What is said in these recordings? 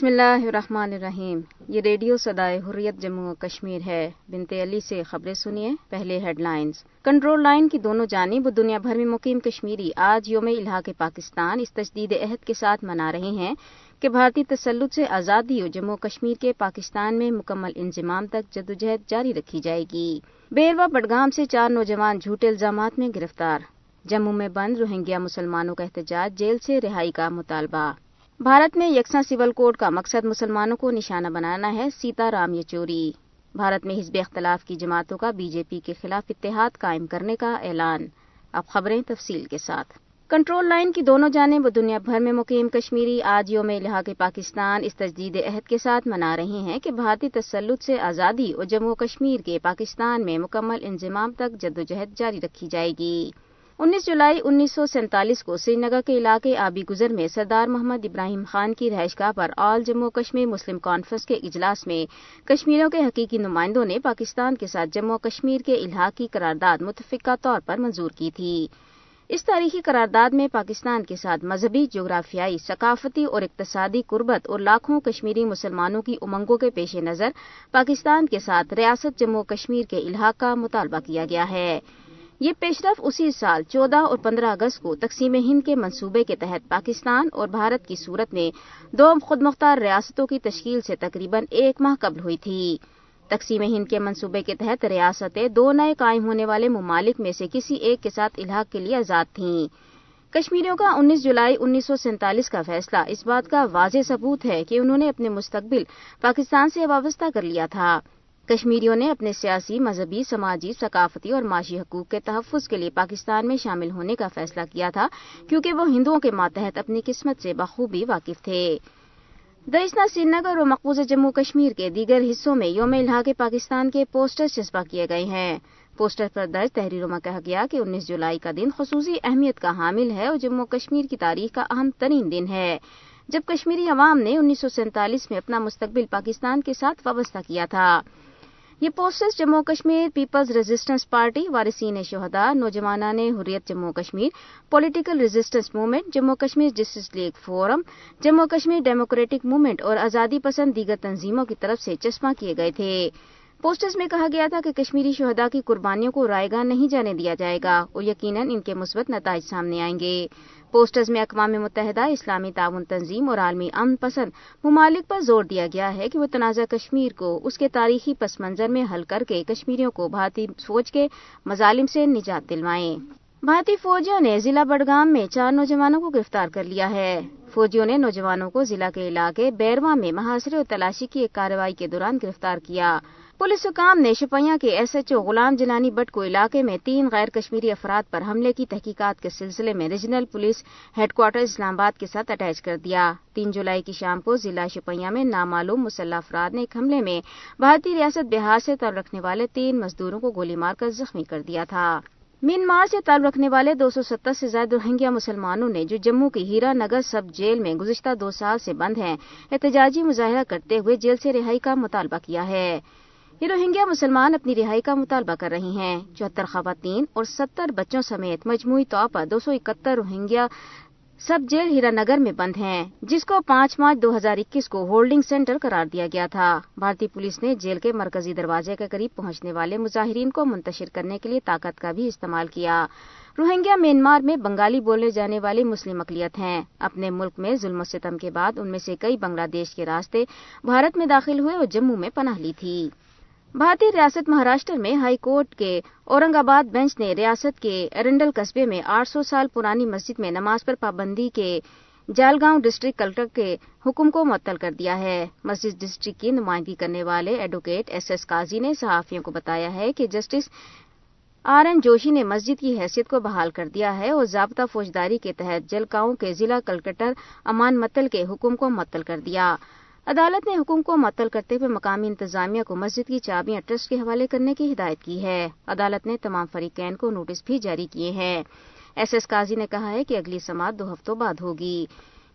بسم اللہ الرحمن الرحیم یہ ریڈیو سدائے حریت جموں و کشمیر ہے بنتے علی سے خبریں سنیے پہلے ہیڈ لائنز کنٹرول لائن کی دونوں جانب دنیا بھر میں مقیم کشمیری آج یوم الحاق پاکستان اس تجدید عہد کے ساتھ منا رہے ہیں کہ بھارتی تسلط سے آزادی اور جموں کشمیر کے پاکستان میں مکمل انضمام تک جدوجہد جاری رکھی جائے گی بیروا بڈگام سے چار نوجوان جھوٹے الزامات میں گرفتار جموں میں بند روہنگیا مسلمانوں کا احتجاج جیل سے رہائی کا مطالبہ بھارت میں یکساں سول کوڈ کا مقصد مسلمانوں کو نشانہ بنانا ہے سیتا رام یچوری بھارت میں حزب اختلاف کی جماعتوں کا بی جے پی کے خلاف اتحاد قائم کرنے کا اعلان اب خبریں تفصیل کے ساتھ کنٹرول لائن کی دونوں جانب دنیا بھر میں مقیم کشمیری آج یوم پاکستان اس تجدید عہد کے ساتھ منا رہے ہیں کہ بھارتی تسلط سے آزادی اور جموں کشمیر کے پاکستان میں مکمل انضمام تک جدوجہد جاری رکھی جائے گی انیس جولائی انیس سو سینتالیس کو سری نگر کے علاقے آبی گزر میں سردار محمد ابراہیم خان کی رہائش گاہ پر All Jammu Kashmir Muslim Conference کے اجلاس میں کشمیروں کے حقیقی نمائندوں نے پاکستان کے ساتھ جموں کشمیر کے الحاق کی قرارداد متفقہ طور پر منظور کی تھی اس تاریخی قرارداد میں پاکستان کے ساتھ مذہبی جغرافیائی ثقافتی اور اقتصادی قربت اور لاکھوں کشمیری مسلمانوں کی امنگوں کے پیش نظر پاکستان کے ساتھ ریاست جموں کشمیر کے الحاق کا مطالبہ کیا گیا ہے یہ پیش رفت اسی سال چودہ اور پندرہ اگست کو تقسیم ہند کے منصوبے کے تحت پاکستان اور بھارت کی صورت میں دو خود مختار ریاستوں کی تشکیل سے تقریباً ایک ماہ قبل ہوئی تھی تقسیم ہند کے منصوبے کے تحت ریاستیں دو نئے قائم ہونے والے ممالک میں سے کسی ایک کے ساتھ الحاق کے لیے آزاد تھیں کشمیریوں کا انیس جولائی انیس سو سینتالیس کا فیصلہ اس بات کا واضح ثبوت ہے کہ انہوں نے اپنے مستقبل پاکستان سے وابستہ کر لیا تھا کشمیریوں نے اپنے سیاسی مذہبی سماجی ثقافتی اور معاشی حقوق کے تحفظ کے لیے پاکستان میں شامل ہونے کا فیصلہ کیا تھا کیونکہ وہ ہندوؤں کے ماتحت اپنی قسمت سے بخوبی واقف تھے درشنا سری نگر اور مقبوض جموں کشمیر کے دیگر حصوں میں یوم الحاق کے پاکستان کے پوسٹر چسپا کیے گئے ہیں پوسٹر پر درج تحریروں میں کہا گیا کہ انیس جولائی کا دن خصوصی اہمیت کا حامل ہے اور جموں کشمیر کی تاریخ کا اہم ترین دن ہے جب کشمیری عوام نے انیس سو سینتالیس میں اپنا مستقبل پاکستان کے ساتھ وابستہ کیا تھا یہ posters Jammu Kashmir people's resistance party وارسین شہدا نوجوانان حریت Jammu Kashmir political resistance movement Jammu Kashmir justice league forum Jammu Kashmir democratic movement اور آزادی پسند دیگر تنظیموں کی طرف سے چشمہ کیے گئے تھے پوسٹرز میں کہا گیا تھا کہ کشمیری شہدا کی قربانیوں کو رائے گاہ نہیں جانے دیا جائے گا اور یقیناً ان کے مثبت نتائج سامنے آئیں گے پوسٹرز میں اقوام متحدہ اسلامی تعاون تنظیم اور عالمی امن پسند ممالک پر زور دیا گیا ہے کہ وہ تنازع کشمیر کو اس کے تاریخی پس منظر میں حل کر کے کشمیریوں کو بھارتی فوج کے مظالم سے نجات دلوائیں بھارتی فوجیوں نے ضلع بڑگام میں چار نوجوانوں کو گرفتار کر لیا ہے فوجیوں نے نوجوانوں کو ضلع کے علاقے بیرواں میں محاصرے اور تلاشی کی ایک کارروائی کے دوران گرفتار کیا پولیس حکام نے شپیاں کے S H O Ghulam Janani but کو علاقے میں تین غیر کشمیری افراد پر حملے کی تحقیقات کے سلسلے میں regional police head quarter Islamabad کے ساتھ اٹیچ کر دیا تین جولائی کی شام کو ضلع شپیاں میں نامعلوم مسلح افراد نے ایک حملے میں بھارتی ریاست بہار سے تعلق رکھنے والے تین مزدوروں کو گولی مار کر زخمی کر دیا تھا میانمار سے تعلق رکھنے والے دو سو ستر سے زائد روہنگیا مسلمانوں نے جو جموں کی نگر سب جیل میں گزشتہ دو سال سے بند ہیں احتجاجی مظاہرہ کرتے ہوئے جیل سے رہائی کا مطالبہ کیا ہے یہ روہنگیا مسلمان اپنی رہائی کا مطالبہ کر رہی ہیں چوہتر خواتین اور ستر بچوں سمیت مجموعی طور پر دو سو اکہتر روہنگیا سب جیل نگر میں بند ہیں جس کو پانچ مارچ دو ہزار اکیس کو ہولڈنگ سینٹر قرار دیا گیا تھا بھارتی پولیس نے جیل کے مرکزی دروازے کے قریب پہنچنے والے مظاہرین کو منتشر کرنے کے لیے طاقت کا بھی استعمال کیا روہنگیا میانمار میں بنگالی بولے جانے والی مسلم اقلیت ہیں اپنے ملک میں ظلم و ستم کے بعد ان میں سے کئی بنگلہ دیش کے راستے بھارت میں داخل ہوئے اور جموں میں پناہ لی تھی بھارتی ریاست مہاراشٹر میں ہائی کورٹ کے اورنگ آباد بینچ نے ریاست کے ارنڈل قصبے میں آٹھ سو سال پرانی مسجد میں نماز پر پابندی کے جالگاؤں ڈسٹرکٹ کلکٹر کے حکم کو معطل کر دیا ہے مسجد ڈسٹرکٹ کی نمائندگی کرنے والے ایڈوکیٹ ایس ایس کازی نے صحافیوں کو بتایا ہے کہ جسٹس آر این جوشی نے مسجد کی حیثیت کو بحال کر دیا ہے اور ضابطہ فوجداری کے تحت جلگاؤں کے ضلع کلکٹر امان متل کے حکم کو معطل کر دیا عدالت نے حکم کو معطل کرتے ہوئے مقامی انتظامیہ کو مسجد کی چابیاں ٹرسٹ کے حوالے کرنے کی ہدایت کی ہے عدالت نے تمام فریقین کو نوٹس بھی جاری کیے ہیں ایس ایس کازی نے کہا ہے کہ اگلی سماعت دو ہفتوں بعد ہوگی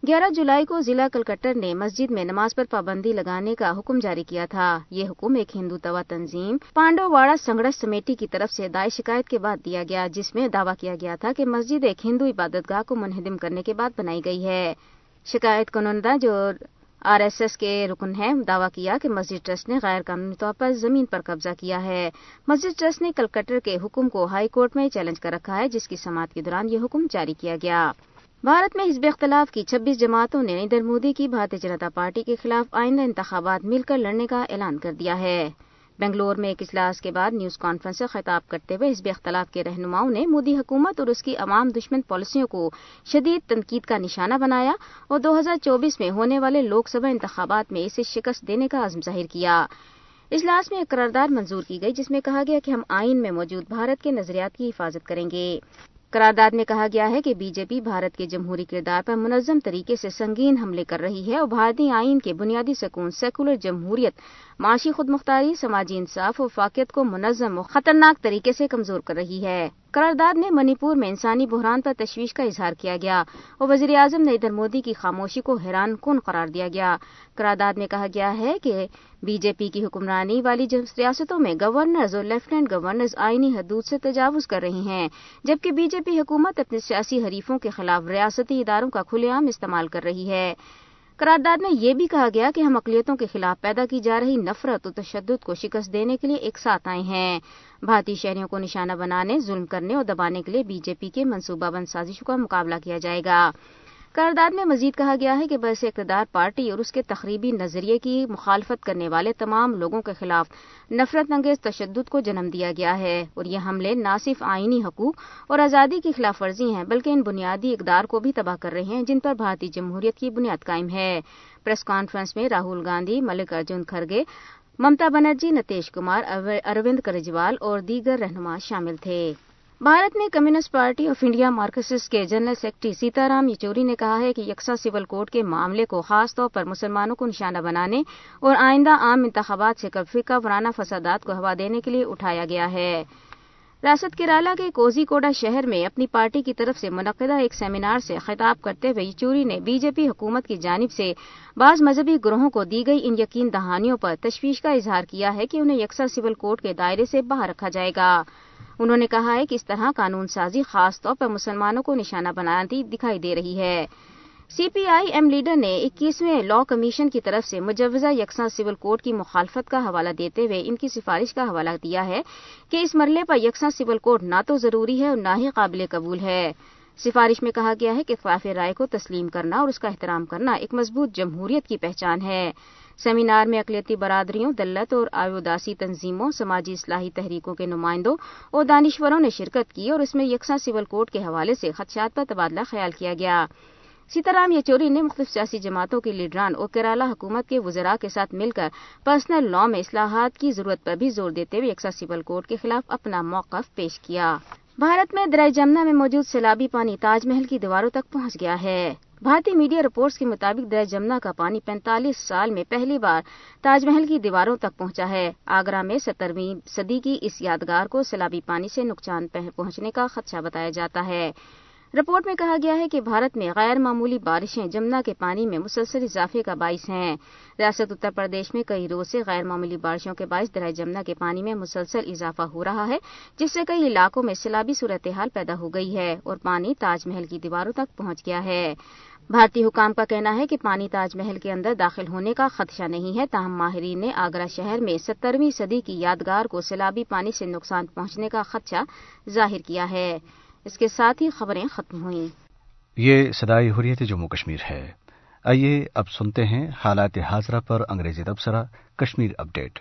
گیارہ جولائی کو ضلع کلکٹر نے مسجد میں نماز پر پابندی لگانے کا حکم جاری کیا تھا یہ حکم ایک ہندو توا تنظیم پانڈو واڑا سنگرش سمیٹی کی طرف سے دائر شکایت کے بعد دیا گیا جس میں دعویٰ کیا گیا تھا کہ مسجد ایک ہندو عبادت گاہ کو منہدم کرنے کے بعد بنائی گئی ہے شکایت کنندہ جو آر ایس ایس کے رکن ہے دعویٰ کیا کہ مسجد ٹرسٹ نے غیر قانونی طور پر زمین پر قبضہ کیا ہے مسجد ٹرسٹ نے کلکٹر کے حکم کو ہائی کورٹ میں چیلنج کر رکھا ہے جس کی سماعت کے دوران یہ حکم جاری کیا گیا بھارت میں حزب اختلاف کی چھبیس جماعتوں نے نریندر مودی کی بھارتی جنتا پارٹی کے خلاف آئندہ انتخابات مل کر لڑنے کا اعلان کر دیا ہے بنگلور میں ایک اجلاس کے بعد نیوز کانفرنس سے خطاب کرتے ہوئے اس بے اختلاف کے رہنماؤں نے مودی حکومت اور اس کی عوام دشمن پالیسیوں کو شدید تنقید کا نشانہ بنایا اور دو ہزار چوبیس میں ہونے والے لوک سبھا انتخابات میں اسے شکست دینے کا عزم ظاہر کیا اجلاس میں ایک قراردار منظور کی گئی جس میں کہا گیا کہ ہم آئین میں موجود بھارت کے نظریات کی حفاظت کریں گے قرارداد میں کہا گیا ہے کہ بی جے پی بھارت کے جمہوری کردار پر منظم طریقے سے سنگین حملے کر رہی ہے اور بھارتی آئین کے بنیادی سکون سیکولر جمہوریت معاشی خود مختاری سماجی انصاف و فاقیت کو منظم و خطرناک طریقے سے کمزور کر رہی ہے قرارداد منی پور میں انسانی بحران پر تشویش کا اظہار کیا گیا اور وزیر اعظم نریندر مودی کی خاموشی کو حیران کن قرار دیا گیا قرارداد میں کہا گیا ہے کہ بی جے پی کی حکمرانی والی ریاستوں میں گورنرز اور لیفٹیننٹ گورنرز آئینی حدود سے تجاوز کر رہی ہیں جبکہ بی جے پی حکومت اپنے سیاسی حریفوں کے خلاف ریاستی اداروں کا کھلے عام استعمال کر رہی ہے قرارداد میں یہ بھی کہا گیا کہ ہم اقلیتوں کے خلاف پیدا کی جا رہی نفرت و تشدد کو شکست دینے کے لیے ایک ساتھ آئے ہیں بھارتی شہریوں کو نشانہ بنانے ظلم کرنے اور دبانے کے لیے بی جے پی کے منصوبہ بند سازشوں کا مقابلہ کیا جائے گا قرارداد میں مزید کہا گیا ہے کہ بس اقتدار پارٹی اور اس کے تقریبی نظریے کی مخالفت کرنے والے تمام لوگوں کے خلاف نفرت انگیز تشدد کو جنم دیا گیا ہے اور یہ حملے نہ صرف آئینی حقوق اور آزادی کی خلاف ورزی ہیں بلکہ ان بنیادی اقدار کو بھی تباہ کر رہے ہیں جن پر بھارتی جمہوریت کی بنیاد قائم ہے پریس کانفرنس میں راہل گاندھی ملک ارجن کھرگے ممتا بنرجی نتیش کمار اروند کرجریوال اور دیگر رہنما شامل تھے بھارت میں Communist Party of India Marxist کے جنرل سیکرٹری رام یچوری نے کہا ہے کہ یکساں سول کوڈ کے معاملے کو خاص طور پر مسلمانوں کو نشانہ بنانے اور آئندہ عام انتخابات سے کب فکا ورانہ فسادات کو ہوا دینے کے لیے اٹھایا گیا ہے ریاست کیرالہ کے کوزی کوڈا شہر میں اپنی پارٹی کی طرف سے منعقدہ ایک سیمینار سے خطاب کرتے ہوئے یچوری نے بی جے پی حکومت کی جانب سے بعض مذہبی گروہوں کو دی گئی ان یقین دہانیوں پر تشویش کا اظہار کیا ہے کہ انہیں یکساں سول کوڈ کے دائرے سے باہر رکھا جائے گا انہوں نے کہا ہے کہ اس طرح قانون سازی خاص طور پر مسلمانوں کو نشانہ بناتی دکھائی دے رہی ہے سی پی آئی ایم لیڈر نے اکیسویں لا کمیشن کی طرف سے مجوزہ یکساں سول کورٹ کی مخالفت کا حوالہ دیتے ہوئے ان کی سفارش کا حوالہ دیا ہے کہ اس مرحلے پر یکساں سول کوڈ نہ تو ضروری ہے اور نہ ہی قابل قبول ہے سفارش میں کہا گیا ہے کہ اختلاف رائے کو تسلیم کرنا اور اس کا احترام کرنا ایک مضبوط جمہوریت کی پہچان ہے سیمینار میں اقلیتی برادریوں دلت اور آیوداسی تنظیموں سماجی اصلاحی تحریکوں کے نمائندوں اور دانشوروں نے شرکت کی اور اس میں یکساں سول کورٹ کے حوالے سے خدشات پر تبادلہ خیال کیا گیا سیتارام یچوری نے مختلف سیاسی جماعتوں کے لیڈران اور کیرالا حکومت کے وزراء کے ساتھ مل کر پرسنل لا میں اصلاحات کی ضرورت پر بھی زور دیتے ہوئے یکساں سول کورٹ کے خلاف اپنا موقف پیش کیا بھارت میں درائی جمنا میں موجود سلابی پانی تاج محل کی دیواروں تک پہنچ گیا ہے بھارتی میڈیا رپورٹس کے مطابق دریا جمنا کا پانی پینتالیس سال میں پہلی بار تاج محل کی دیواروں تک پہنچا ہے آگرہ میں سترویں صدی کی اس یادگار کو سیلابی پانی سے نقصان پہنچنے کا خدشہ بتایا جاتا ہے رپورٹ میں کہا گیا ہے کہ بھارت میں غیر معمولی بارشیں جمنا کے پانی میں مسلسل اضافے کا باعث ہیں ریاست اتر پردیش میں کئی روز سے غیر معمولی بارشوں کے باعث درائی جمنا کے پانی میں مسلسل اضافہ ہو رہا ہے جس سے کئی علاقوں میں سلابی صورتحال پیدا ہو گئی ہے اور پانی تاج محل کی دیواروں تک پہنچ گیا ہے بھارتی حکام کا کہنا ہے کہ پانی تاج محل کے اندر داخل ہونے کا خدشہ نہیں ہے تاہم ماہرین نے آگرہ شہر میں سترویں صدی کی یادگار کو سیلابی پانی سے نقصان پہنچنے کا خدشہ ظاہر کیا ہے اس کے ساتھ ہی خبریں ختم ہوئی حالات حاضرہ پر update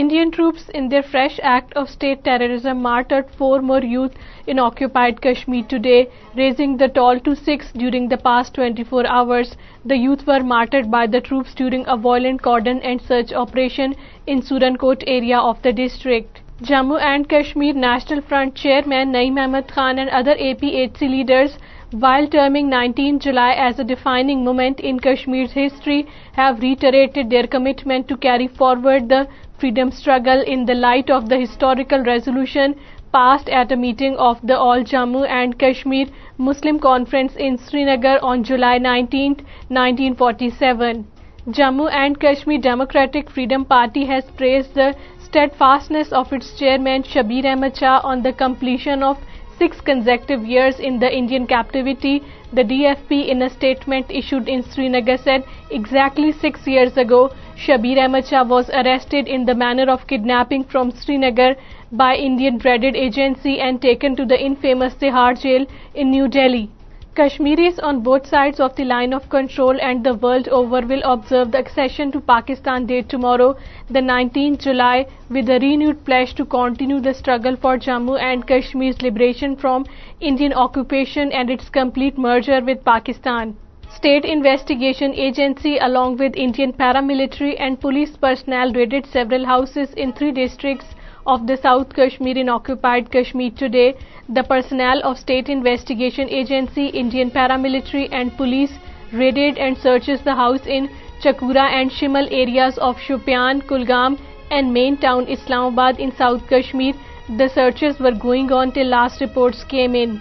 Indian troops in Indian fresh act of state act of four more youth in occupied Kashmir in occupied raising the raising to six during the during twenty four hours the youth youth were by the the during during violent cordon and search operation in Surankote area of the district Jammu and Kashmir National Front Chairman Naeem Ahmed Khan and other APHC leaders, while terming 19 July as a defining moment in Kashmir's history, have reiterated their commitment to carry forward the freedom struggle in the light of the historical resolution passed at a meeting of the All Jammu and Kashmir Muslim Conference in Srinagar on July 19, 1947. Jammu and Kashmir Democratic Freedom Party has praised the steadfastness of its chairman Shabir Ahmed Shah on the completion of 6 consecutive years in the Indian captivity, the DFP in a statement issued in Srinagar said, exactly 6 years ago, Shabir Ahmed Shah was arrested in the manner of kidnapping from Srinagar by Indian Dreaded Agency and taken to the infamous Tihar jail in New Delhi. Kashmiris on both sides of the line of control and the world over will observe the accession to Pakistan Day tomorrow, the 19th July, with a renewed pledge to continue the struggle for Jammu and Kashmir's liberation from Indian occupation and its complete merger with Pakistan. State Investigation Agency along with Indian paramilitary and police personnel raided several houses in 3 districts of the South Kashmir in occupied Kashmir today. The personnel of State Investigation Agency, Indian paramilitary and police raided and searches the house in Chakura and Shimal areas of Shopian, Kulgam and main town Islamabad in South Kashmir. The searches were going on till last reports came in.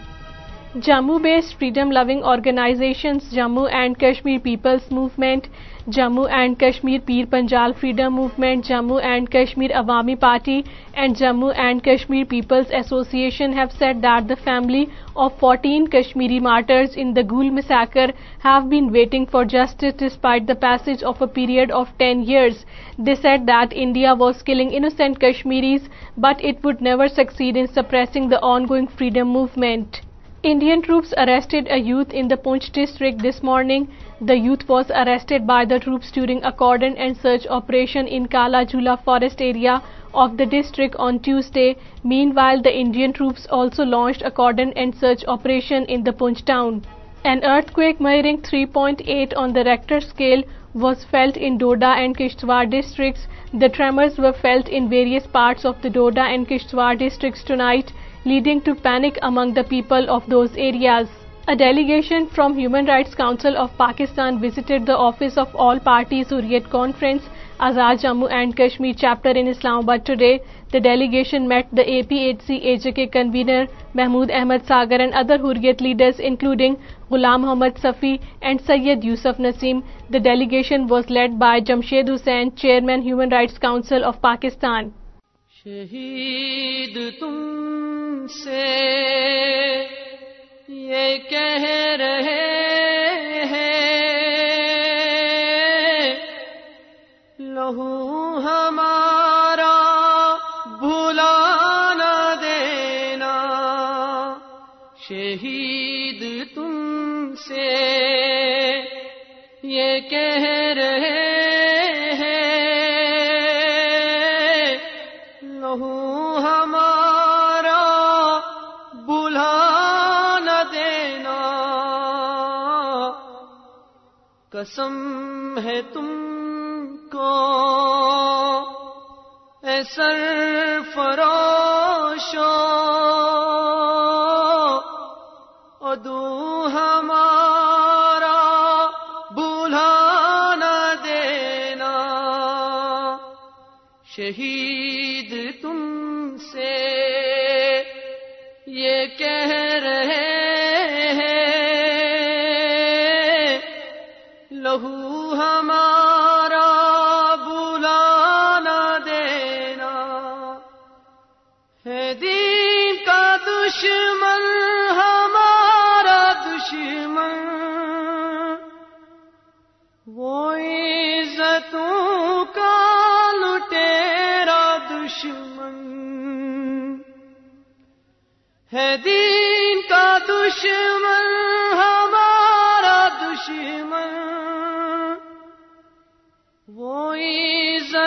Jammu-based freedom-loving organizations Jammu and Kashmir People's Movement, Jammu and Kashmir Peer Panjal Freedom Movement, Jammu and Kashmir Awami Party and Jammu and Kashmir People's Association have said that the family of 14 Kashmiri martyrs in the Gul massacre have been waiting for justice despite the passage of a period of 10 years. They said that India was killing innocent Kashmiris, but it would never succeed in suppressing the ongoing freedom movement. Indian troops arrested a youth in the Poonch district this morning. The youth was arrested by the troops during a cordon and search operation in Kala Jhula forest area of the district on Tuesday. Meanwhile, the Indian troops also launched a cordon and search operation in the Poonch town. An earthquake measuring 3.8 on the Richter scale was felt in Doda and Kishtwar districts. The tremors were felt in various parts of the Doda and Kishtwar districts tonight leading to panic among the people of those areas. A delegation from Human Rights Council of Pakistan visited the office of All-Party Hurriyat Conference, Azad Jammu and Kashmir chapter in Islamabad today. The delegation met the APHC-AJK convener Mahmood Ahmad Sagar and other Hurriyat leaders including Ghulam Mohammad Safi and Syed Yusuf Naseem. The delegation was led by Jamshed Hussain, Chairman Human Rights Council of Pakistan. شہید تم سے یہ کہہ رہے ہیں لہو ہمارا بھلا نہ دینا شہید تم سے یہ کہہ رہے قسم ہے تم کو اے سر فروش ادو ہمارا بھولا نہ دینا شہید تم سے یہ کہ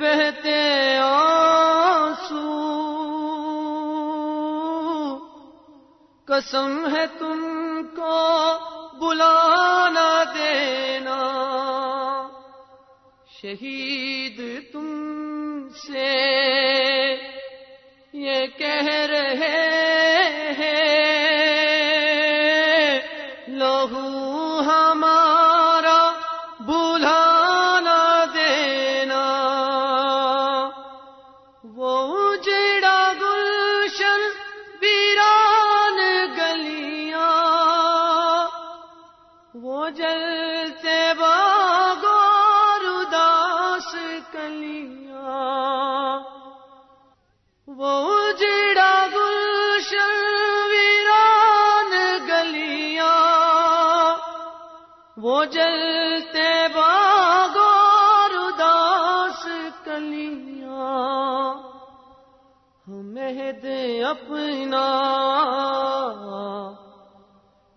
بہتے آسو قسم ہے تم کو بلانا دینا شہید تم سے یہ کہہ رہے ہیں جل تیب راس کلیا وہ جڑا گلشن ویران گلیا وہ جلتے با گار داس کلیا دے اپنا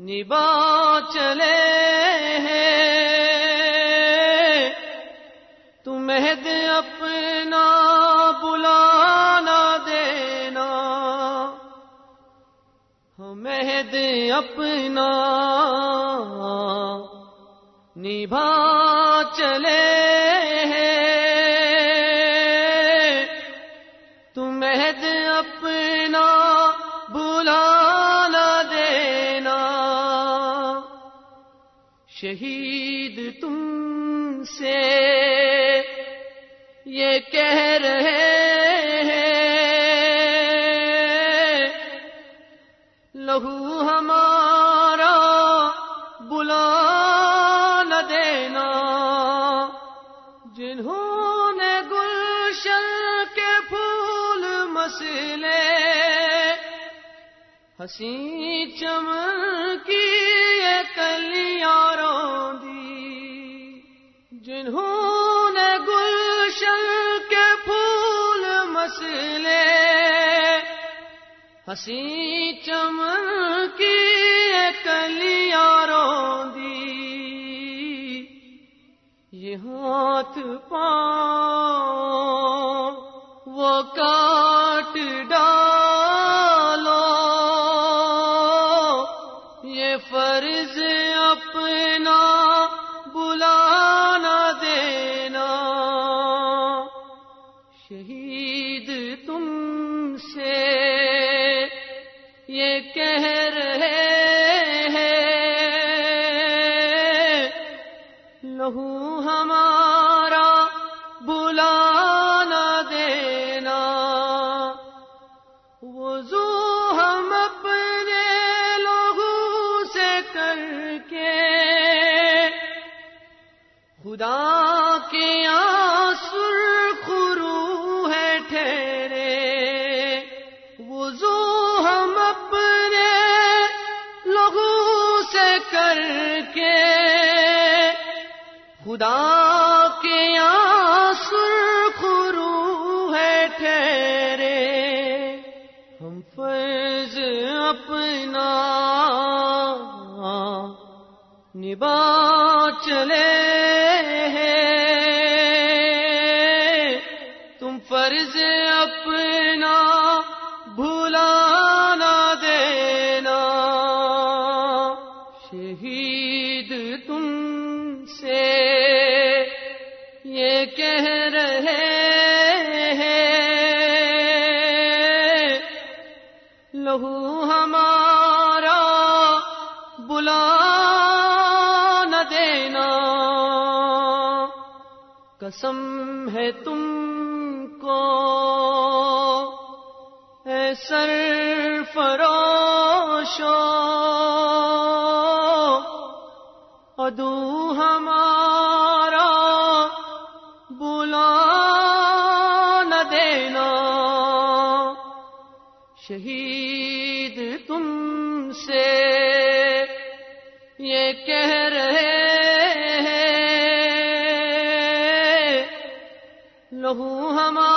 نبا چلے تمہد اپنا بلانا دینا تمہ اپنا نبھا چلے ہیں کہہ رہے لہو ہمارا بلا نہ دینا جنہوں نے گلشن کے پھول مسلے ہنسی چمن کی کلیاں رو دی جنہوں ہسی چمن کی کلی دی یہ ہاتھ آت وہ کا خدا کے آسر خرو ہے ٹھہرے وضو ہم اپنے لوگوں سے کر کے خدا با چلے قسم ہے تم کو اے سر فروشو ادو ہمارا نہ دینا شہید ہمارا